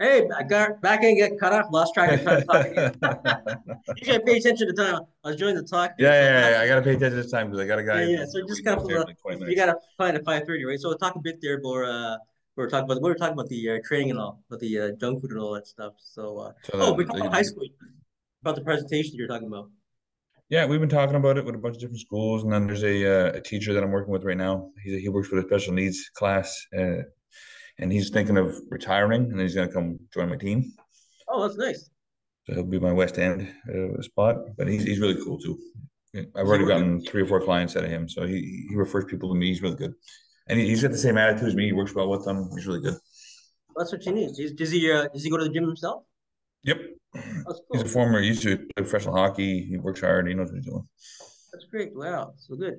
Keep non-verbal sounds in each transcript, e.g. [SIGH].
Hey, I got back and get cut off. Lost track of time talking. you gotta pay attention to time. I was joining the talk. Yeah, yeah, yeah, I gotta pay attention this time because I got a guy. Yeah, yeah. So just kind of like you gotta find at five thirty, right? So we'll talk a bit there, but uh, we are talking about we were talking about the uh, training and all, about the uh, junk food and all that stuff. So, uh, so oh, we talked about high school about the presentation you're talking about. Yeah, we've been talking about it with a bunch of different schools, and then there's a, uh, a teacher that I'm working with right now. He he works with a special needs class, uh, and he's thinking of retiring, and he's going to come join my team. Oh, that's nice. So he'll be my West End uh, spot, but he's he's really cool too. I've already gotten three or four clients out of him, so he he refers people to me. He's really good, and he, he's got the same attitude as me. He works well with them. He's really good. That's what you need. Does, does he uh, does he go to the gym himself? Yep. Cool. He's a former. He used to play professional hockey. He works hard. He knows what he's doing. That's great. Wow, so good.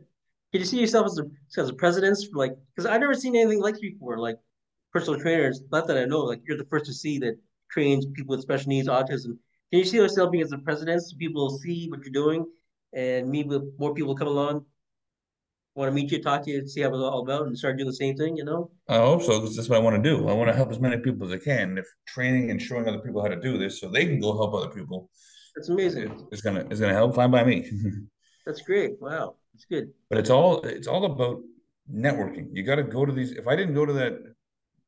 Can you see yourself as a as a president? Like, because I've never seen anything like you before. Like personal trainers. Not that I know. Like, you're the first to see that trains people with special needs, autism. Can you see yourself being as a president? So people see what you're doing, and maybe more people come along want to meet you, talk to you, see how it's all about, and start doing the same thing. You know. I hope so because that's what I want to do. I want to help as many people as I can. If training and showing other people how to do this, so they can go help other people. That's amazing. It's gonna it's gonna help. Fine by me. [LAUGHS] that's great. Wow, it's good. But it's all it's all about networking. You got to go to these. If I didn't go to that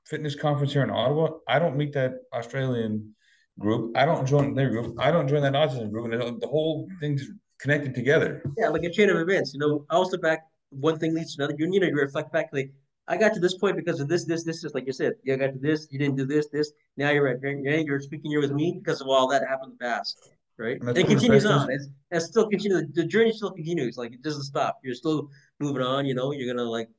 fitness conference here in Ottawa, I don't meet that Australian group. I don't join their group. I don't join that autism group, and the whole thing's connected together. Yeah, like a chain of events. You know, I also back one thing leads to another. You need to reflect back. Like I got to this point because of this, this, this. Just like you said, you got to this. You didn't do this, this. Now you're at you're speaking here with me because of all that happened in the past, right? And it continues on. It's, it's still continues. The journey still continues. Like it doesn't stop. You're still moving on. You know, you're gonna like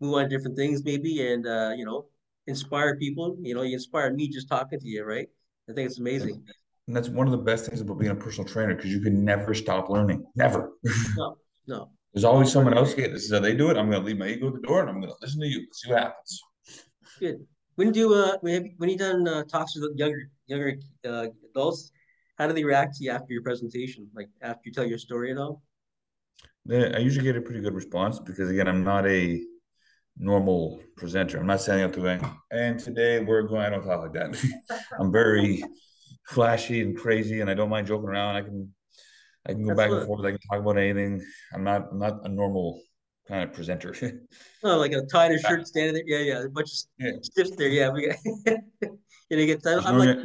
move on different things maybe, and uh, you know, inspire people. You know, you inspire me just talking to you, right? I think it's amazing. And that's one of the best things about being a personal trainer because you can never stop learning. Never. [LAUGHS] no, no. There's always someone else. Okay, this is how they do it. I'm going to leave my ego at the door and I'm going to listen to you. See what happens. Good. When do uh when you, when you done uh, talks with younger younger uh, adults, how do they react to you after your presentation? Like after you tell your story and all? I usually get a pretty good response because again, I'm not a normal presenter. I'm not standing up to going, and today we're going. I don't talk like that. [LAUGHS] I'm very flashy and crazy, and I don't mind joking around. I can I can go That's back what, and forth. I can talk about anything. I'm not I'm not a normal kind of presenter. [LAUGHS] oh, like a tie and shirt standing there. Yeah, yeah. A bunch of yeah. stiffs there. Yeah, we got. [LAUGHS] you know, get. I'm like,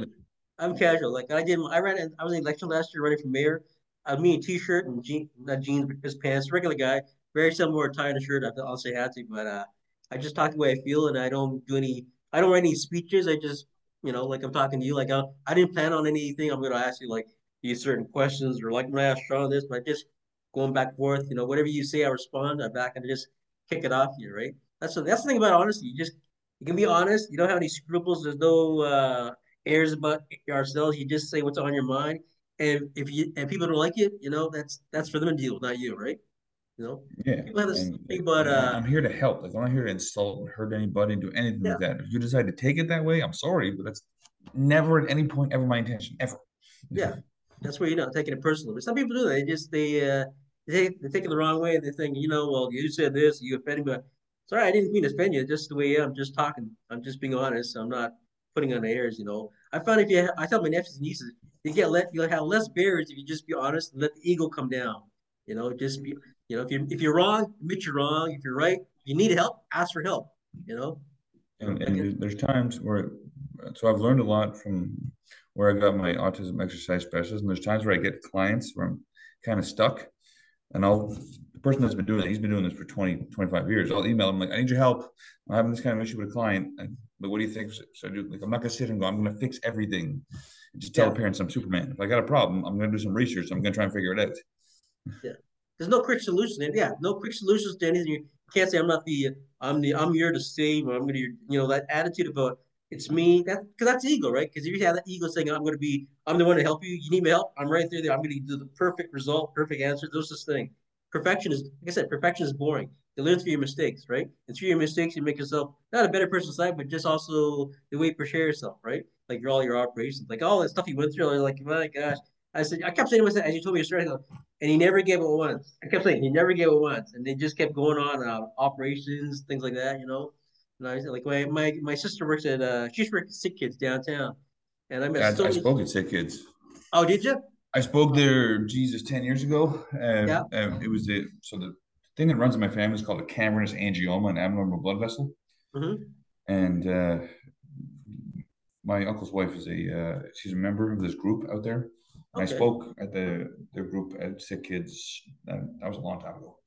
I'm casual. Like I did. I ran. I was in election last year, running for mayor. I me in t-shirt and jeans, not jeans, but just pants. Regular guy, very similar tie and a shirt. I'll say had to, but uh, I just talk the way I feel, and I don't do any. I don't write any speeches. I just, you know, like I'm talking to you. Like I, I didn't plan on anything. I'm gonna ask you like these certain questions or like when I asked Shaun this, but I just going back and forth, you know, whatever you say, I respond. I'm back and I just kick it off you, right? That's the, that's the thing about honesty. You just you can be honest. You don't have any scruples. There's no uh, airs about ourselves. You just say what's on your mind. And if you and people don't like it, you know, that's that's for them to deal with, not you, right? You know, yeah. And, but uh, I'm here to help. Like I'm not here to insult, and hurt anybody, do anything yeah. like that. If you decide to take it that way, I'm sorry, but that's never at any point ever my intention, ever. Yeah, that's where you're not taking it personally. But some people do. that. They just they uh they they take it the wrong way. They think, you know, well, you said this, you offended me. Sorry, I didn't mean to offend you. Just the way I'm just talking. I'm just being honest. I'm not putting on airs. You know, I found if you, I tell my nephews and nieces, you get let you'll have less barriers if you just be honest and let the ego come down. You know, just be, you know, if you if you're wrong, admit you're wrong. If you're right, you need help, ask for help. You know. And, and there's times where, so I've learned a lot from where I got my autism exercise specialist. And there's times where I get clients where I'm kind of stuck. And I'll, the person that's been doing it, he's been doing this for 20, 25 years. I'll email him like, I need your help. I'm having this kind of issue with a client. And, but what do you think? So I do, like, I'm not going to sit and go, I'm going to fix everything. Just tell yeah. the parents I'm Superman. If I got a problem, I'm going to do some research. I'm going to try and figure it out. Yeah. There's no quick solution. And Yeah. No quick solutions to anything. You can't say I'm not the, I'm the, I'm here to save or I'm to, you know, that attitude about uh, it's me. That because that's ego, right? Because if you have that ego saying, "I'm to be, I'm the one to help you. You need my help. I'm right there. I'm to do the perfect result, perfect answer." There's this thing. Perfection is, like I said, perfection is boring. You learn through your mistakes, right? And through your mistakes, you make yourself not a better person side, but just also the way you portray yourself, right? Like all your operations, like all that stuff you went through. Like, my gosh. I said, I kept saying to myself, as you told me story, and he never gave it once. I kept saying he never gave it once, and they just kept going on uh, operations, things like that, you know. And I was like, my my, my sister works at uh, she's working sick kids downtown, And I met Yeah, so I, I spoke at Sick Kids. Oh, did you? I spoke there, Jesus, 10 years ago. Um, Yeah. um, it was the, so the thing that runs in my family is called a cavernous angioma, an abnormal blood vessel. hmm And uh, my uncle's wife is a, uh, she's a member of this group out there. And I spoke at the, their group at Sick Kids. Uh, that was a long time ago.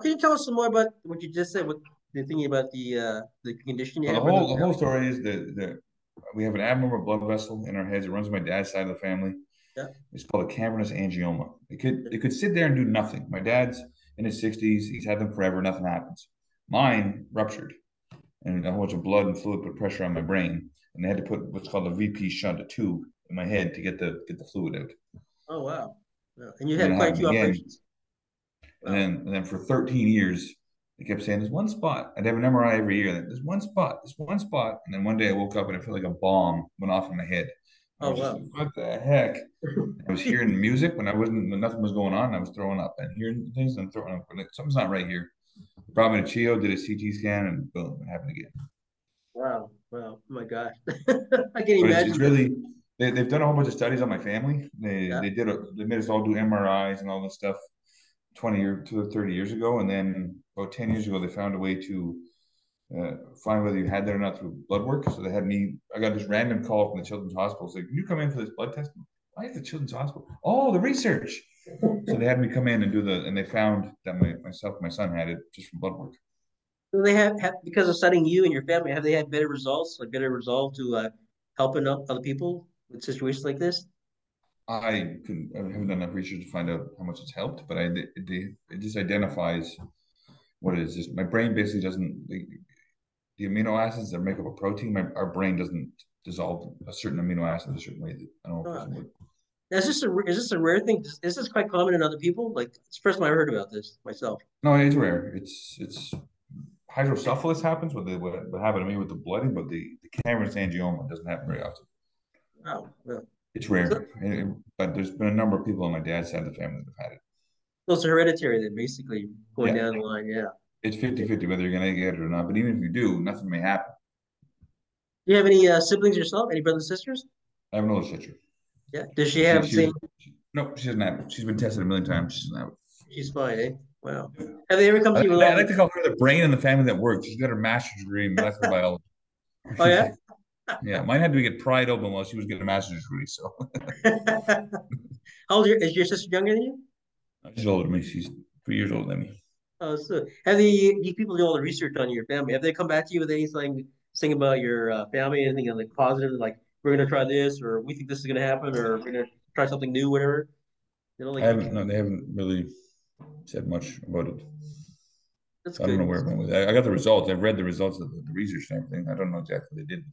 Can you tell us some more about what you just said? What the thinking about the uh the condition you Well, the whole the whole story is that the we have an abnormal blood vessel in our heads. It runs my dad's side of the family. Yeah. It's called a cavernous angioma. It could it could sit there and do nothing. My dad's in his sixties. He's had them forever. Nothing happens. Mine ruptured, and a whole bunch of blood and fluid put pressure on my brain, and they had to put what's called a VP shunt, a tube in my head to get the get the fluid out. Oh wow. And you had it quite a few again. operations. And then and then for 13 years, they kept saying there's one spot. I'd have an MRI every year. and There's one spot. There's one spot. And then one day I woke up and it felt like a bomb went off in my head. I Oh, wow. like, what the heck? I was hearing [LAUGHS] music when I wasn't when nothing was going on. I was throwing up and hearing things and throwing up. Like, Something's not right here. Brought me to CHEO, did a CT scan, and boom, it happened again. Wow. Wow. Oh my gosh. [LAUGHS] I can't But imagine. it's, it's really they, they've done a whole bunch of studies on my family. They Yeah. they did a, they made us all do MRIs and all this stuff 20 or to 30 years ago. And then about 10 years ago, they found a way to uh, find whether you had that or not through blood work. So they had me, I got this random call from the Children's Hospital saying, Can you come in for this blood test? Why is the Children's Hospital? Oh, the research. [LAUGHS] So they had me come in and do the, and they found that my, myself my son had it just from blood work. Do they have, have because of studying you and your family, have they had better results, like better resolve to uh helping out other people with situations like this? I couldn't, I haven't done enough research to find out how much it's helped, but I, it, just identifies what it is. Just my brain basically doesn't, the, the amino acids that make up a protein, my, our brain doesn't dissolve a certain amino acid a certain way. That I don't know if Oh. would. Is this a is this a rare thing? Is this quite common in other people? Like it's the first time I heard about this myself. No, it's rare. It's, it's hydrocephalus happens with the, what, what happened to me with the blooding, but the, the cavernous angioma doesn't happen very often. Wow. Yeah. It's rare, And it- but there's been a number of people on my dad's side of the family that have had it. So it's hereditary then, basically going Yeah. down the line. Yeah. It's 50 50 whether you're going to get it or not. But even if you do, nothing may happen. Do you have any uh, siblings yourself? Any brothers and sisters? I have an older sister. Yeah. Does she have she, same? she- no, she doesn't have it. She's been tested a million times. She doesn't have it. She's fine, eh? Wow. Have they ever come I, to you with I like to call her the brain in the family that works. She's got her master's degree in molecular biology. [LAUGHS] Oh yeah. Yeah, mine had to get pried open while she was getting a master's degree. So [LAUGHS] How old is your sister younger than you? she's older than me. She's three years older than me. Oh, so have the these people do all the research on your family? Have they come back to you with anything, saying about your uh, family, anything like positive, like we're gonna try this, or we think this is gonna happen, or we're gonna try something new, whatever? You know, like I haven't. No, they haven't really said much about it. that's I good. don't know where it went with it. I I got the results. I've read the results of the, the research and everything. I don't know exactly what they did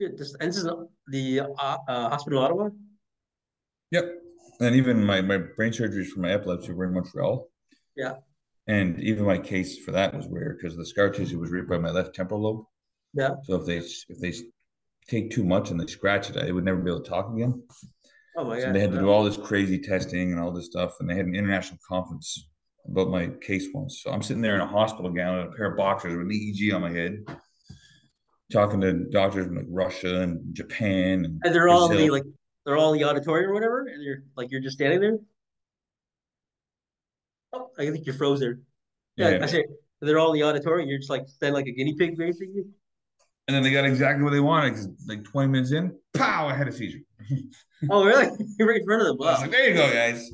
This, and this is the uh, uh, hospital Ottawa. Yep. And even my, my brain surgeries for my epilepsy were in Montreal. Yeah. And even my case for that was weird because the scar tissue was ripped by my left temporal lobe. Yeah. So if they if they take too much and they scratch it, I would never be able to talk again. Oh my So god. they had to do all this crazy testing and all this stuff, and they had an international conference about my case once. So I'm sitting there in a hospital gown and a pair of boxers with an EEG on my head, talking to doctors from like Russia and Japan and And they're all in the like they're all in the auditorium or whatever, and you're like you're just standing there. Oh, I think you froze there. Yeah, Yeah. I said they're all in the auditorium. You're just like standing like a guinea pig, basically. And then they got exactly what they wanted. Like 20 minutes in, pow! I had a seizure. [LAUGHS] Oh, really? [LAUGHS] You're right in front of them. I was like, there you go, guys.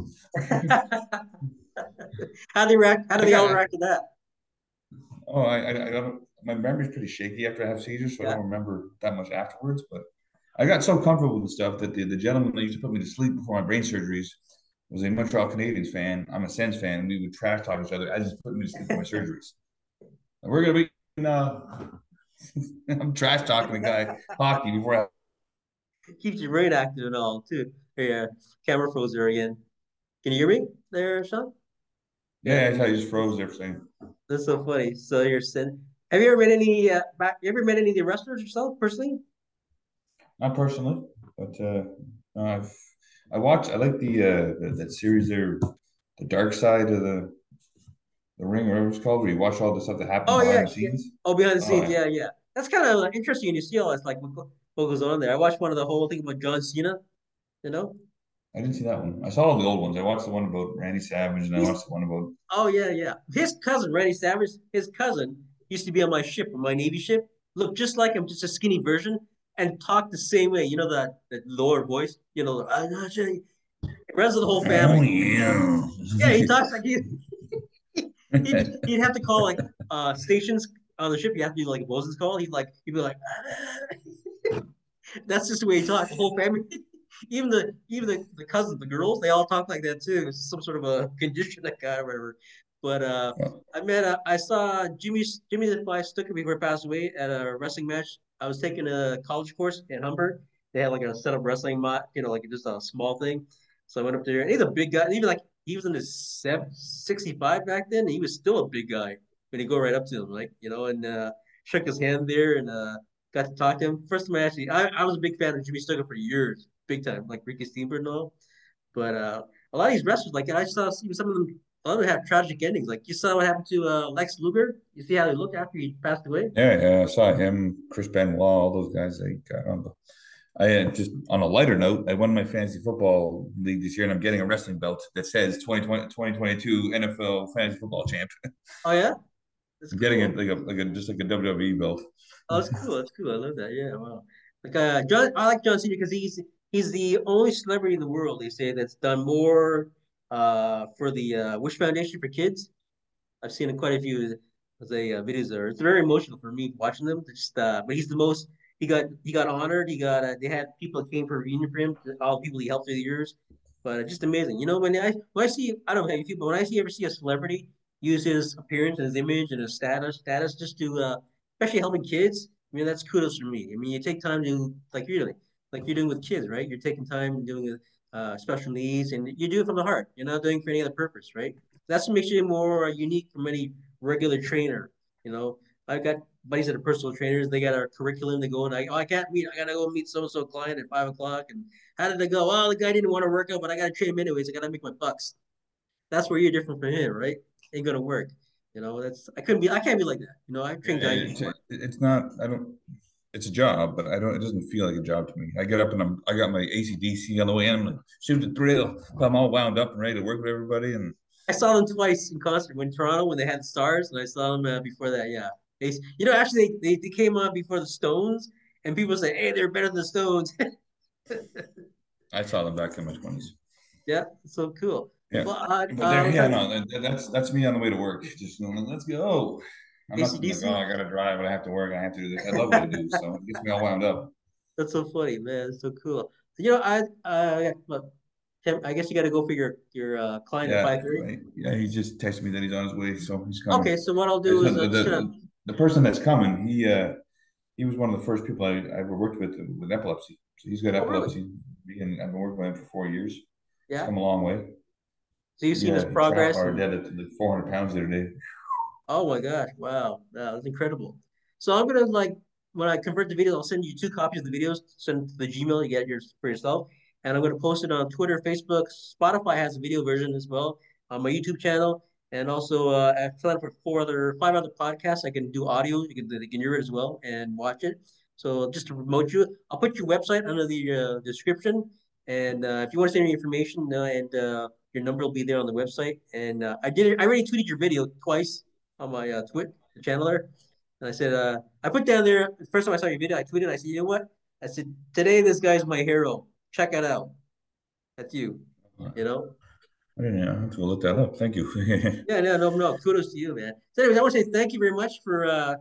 [LAUGHS] how do they react? How do they all react to that? Oh, I, I, I don't. My memory's pretty shaky after I have seizures, so I don't remember that much afterwards. But I got so comfortable with the stuff that the, the gentleman that used to put me to sleep before my brain surgeries was a Montreal Canadiens fan. I'm a Sens fan, and we would trash talk each other as he's putting me to sleep for my surgeries. And we're gonna be. Uh, [LAUGHS] I'm trash talking the guy hockey before I Keeps your brain active and all too. Yeah, camera froze there again. Can you hear me there, Shaun? Yeah, I just froze there for a second. That's so funny. So you're. Have you ever met any? Uh, back, you ever met any of the wrestlers yourself personally? Not personally, but uh, I've I watch. I like the uh the, that series there, the Dark Side of the the Ring, or whatever it's called, where you watch all the stuff that happens Oh, behind yeah, the scenes. Oh, behind the Oh, scenes, yeah. yeah, yeah. That's kind of interesting. You see all that's like, what goes on there. I watched one of the whole thing about John Cena. You know. I didn't see that one. I saw all the old ones. I watched the one about Randy Savage, and He's, I watched the one about. Oh yeah, yeah. His cousin Randy Savage, his cousin used to be on my ship, on my Navy ship. Looked just like him, just a skinny version, and talked the same way. You know that that lower voice. You know, I got you. It runs with the whole family. Oh yeah. yeah, he talks like he. [LAUGHS] he'd, [LAUGHS] he'd have to call like uh stations on the ship. You have to do like a bosun's call. He'd like he'd be like. [LAUGHS] That's just the way he talks. The whole family even the even the, the cousins, the girls, they all talk like that too. It's some sort of a condition that guy or whatever. But uh, I met uh, I saw Jimmy Jimmy the Fly Snuka before he passed away at a wrestling match. I was taking a college course in Humber. They had like a set up wrestling mat, you know, like just a small thing. So I went up there, and he's a big guy. Even like he was in his seven, 65 back then. he was still a big guy when you go right up to him, like you know, and uh, shook his hand there and uh, got to talk to him. First time I actually, I, I was a big fan of Jimmy Snuka for years big time, like Ricky Steamboat and all. But uh, a lot of these wrestlers, like I saw even some of them, a lot of them have tragic endings. Like you saw what happened to uh, Lex Luger. You see how he looked after he passed away. Yeah, yeah, I saw him, Chris Benoit, all those guys. They got on the. I uh, just on a lighter note, I won my fantasy football league this year, and I'm getting a wrestling belt that says 2020, 2022 NFL fantasy football champ. Oh yeah, that's I'm cool. getting it like a like a just like a WWE belt. Oh, that's cool. That's cool. I love that. Yeah, wow. Like uh, John, I like John Cena because he's he's the only celebrity in the world they say that's done more uh, for the uh, Wish Foundation for kids. I've seen quite a few as a uh, videos there. It's very emotional for me watching them. Just uh, but he's the most. He got he got honored. He got uh, they had people that came for a reunion for him. All the people he helped through the years. But just amazing. You know when I when I see I don't know if you but when I see ever see a celebrity use his appearance and his image and his status status just to uh, especially helping kids. I mean that's kudos for me. I mean you take time to like you're doing like you're doing with kids, right? You're taking time doing uh, special needs, and you do it from the heart. You're not doing it for any other purpose, right? That's what makes you more unique from any regular trainer. You know, I've got buddies that are personal trainers. They got our curriculum. They go and I, oh, I can't meet. I gotta go meet so and so client at five o'clock. And how did they go? Oh, the guy didn't want to work out, but I gotta train him anyways. I gotta make my bucks. That's where you're different from him, right? Ain't gonna work. You know, that's I couldn't be. I can't be like that. You know, I train guys. It's, it's not. I don't it's a job, but I don't. It doesn't feel like a job to me. I get up and I'm. I got my ACDC on the way in. I'm like, shoot the thrill. I'm all wound up and ready to work with everybody. And I saw them twice in concert when Toronto when they had the stars, and I saw them uh, before that. Yeah, they, you know, actually they, they, they came on before the Stones, and people say, "Hey, they're better than the Stones." [LAUGHS] I saw them back in my twenties. Yeah, so cool. Yeah, well, uh, but yeah, no, that's that's me on the way to work. Just going, let's go. I'm not like, oh, I got to drive, but I have to work, I have to do this. I love what I do, so it gets me all wound up. That's so funny, man. It's so cool. You know, I uh, look, Tim, I guess you got to go for your your uh, client yeah, at five thirty. Yeah, he just texted me that he's on his way, so he's coming. Okay, so what I'll do is the, uh, the, the, person that's coming. He uh, he was one of the first people I, I ever worked with with epilepsy. So he's got oh, epilepsy, really? and I've been working with him for four years. Yeah, it's come a long way. So you've seen yeah, his progress. Hard, dead at like 400 pounds the other day. Oh my gosh! Wow, that was incredible. So I'm gonna like when I convert the videos, I'll send you two copies of the videos. Send to the Gmail. You get yours for yourself, and I'm gonna post it on Twitter, Facebook. Spotify has a video version as well on my YouTube channel, and also uh, I've planned for four other, five other podcasts. I can do audio. You can they can hear it as well and watch it. So just to promote you, I'll put your website under the uh, description. And uh, if you want to send any information, uh, and uh, your number will be there on the website. And uh, I did it. I already tweeted your video twice on my uh, twit channel there. And I said, uh, I put down there, the first time I saw your video, I tweeted, I said, you know what? I said, today this guy's my hero. Check it out. That's you, you know? I didn't know. I have to look that up. Thank you. [LAUGHS] yeah, no, no, no. Kudos to you, man. So anyways, I want to say thank you very much for, uh,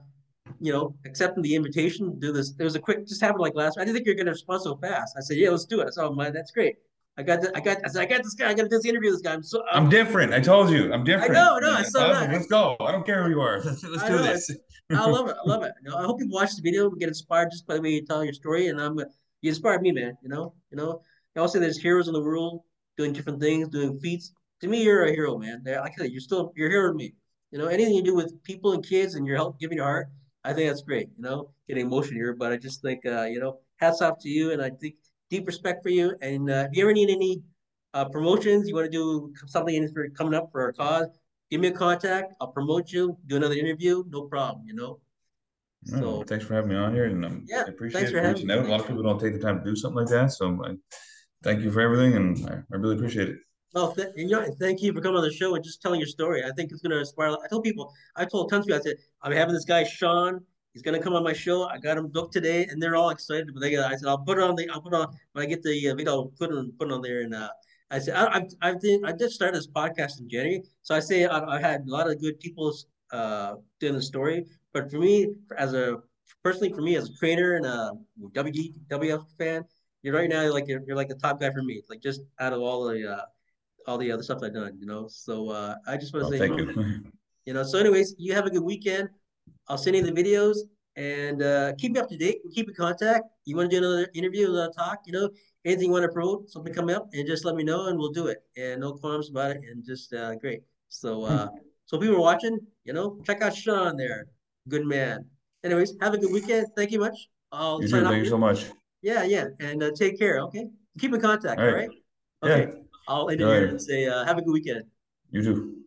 you know, accepting the invitation to do this. It was a quick, just happened like last. I didn't think you're going to respond so fast. I said, yeah, let's do it. I said, oh, man, that's great. I got, the, I got, I said, I got this guy. I got to do this interview. This guy. I'm so. I'm, I'm, different. I told you, I'm different. I know, no, I saw that. Let's go. I don't care who you are. [LAUGHS] Let's, let's do this. I love it. I love [LAUGHS] it. You know, I hope you watch the video and get inspired just by the way you tell your story. And I'm, you inspired me, man. You know, you know. I also there's heroes in the world doing different things, doing feats. To me, you're a hero, man. Like I said, you're still you're a hero to me. You know, anything you do with people and kids and you're help giving your heart, I think that's great. You know, getting emotional here, but I just think, uh, you know, hats off to you, and I think deep respect for you. And uh, if you ever need any uh, promotions, you want to do something for coming up for our cause, give me a contact. I'll promote you, do another interview, no problem, you know. So thanks for having me on here, and um, yeah, I appreciate reaching out. A lot of people don't take the time to do something like that, so I thank you for everything, and I, I really appreciate it. Well, th- you know, thank you for coming on the show and just telling your story. I think it's going to inspire. I told people, I told tons of people, I said, I'm having this guy Shaun. He's going to come on my show. I got him booked today, and they're all excited. But they, I said, I'll put it on the, I'll put it on when I get the uh, video. I'll put it, on, put it on there. And uh, I said, I, I, I did, I just started this podcast in January, so I say I, I had a lot of good people uh, doing the story. But for me, as a personally, for me as a trainer and a WWF fan, you're right now like you're, you're like the top guy for me. Like just out of all the uh, all the other stuff I've done, you know. So uh, I just want to oh, say, thank you. [LAUGHS] You know. So, anyways, you have a good weekend. I'll send you the videos and uh, keep me up to date. We Keep in contact. You want to do another interview, another talk? You know, anything you want to promote, something coming up, and just let me know, and we'll do it. And no qualms about it, and just uh, great. So, uh, hmm. so people are watching, you know, check out Shaun there, good man. Anyways, have a good weekend. Thank you much. I'll you too. Thank you so much. Yeah, yeah, and uh, take care. Okay, keep in contact. All right. All right? Okay. Yeah. I'll end it here and say, uh, have a good weekend. You too.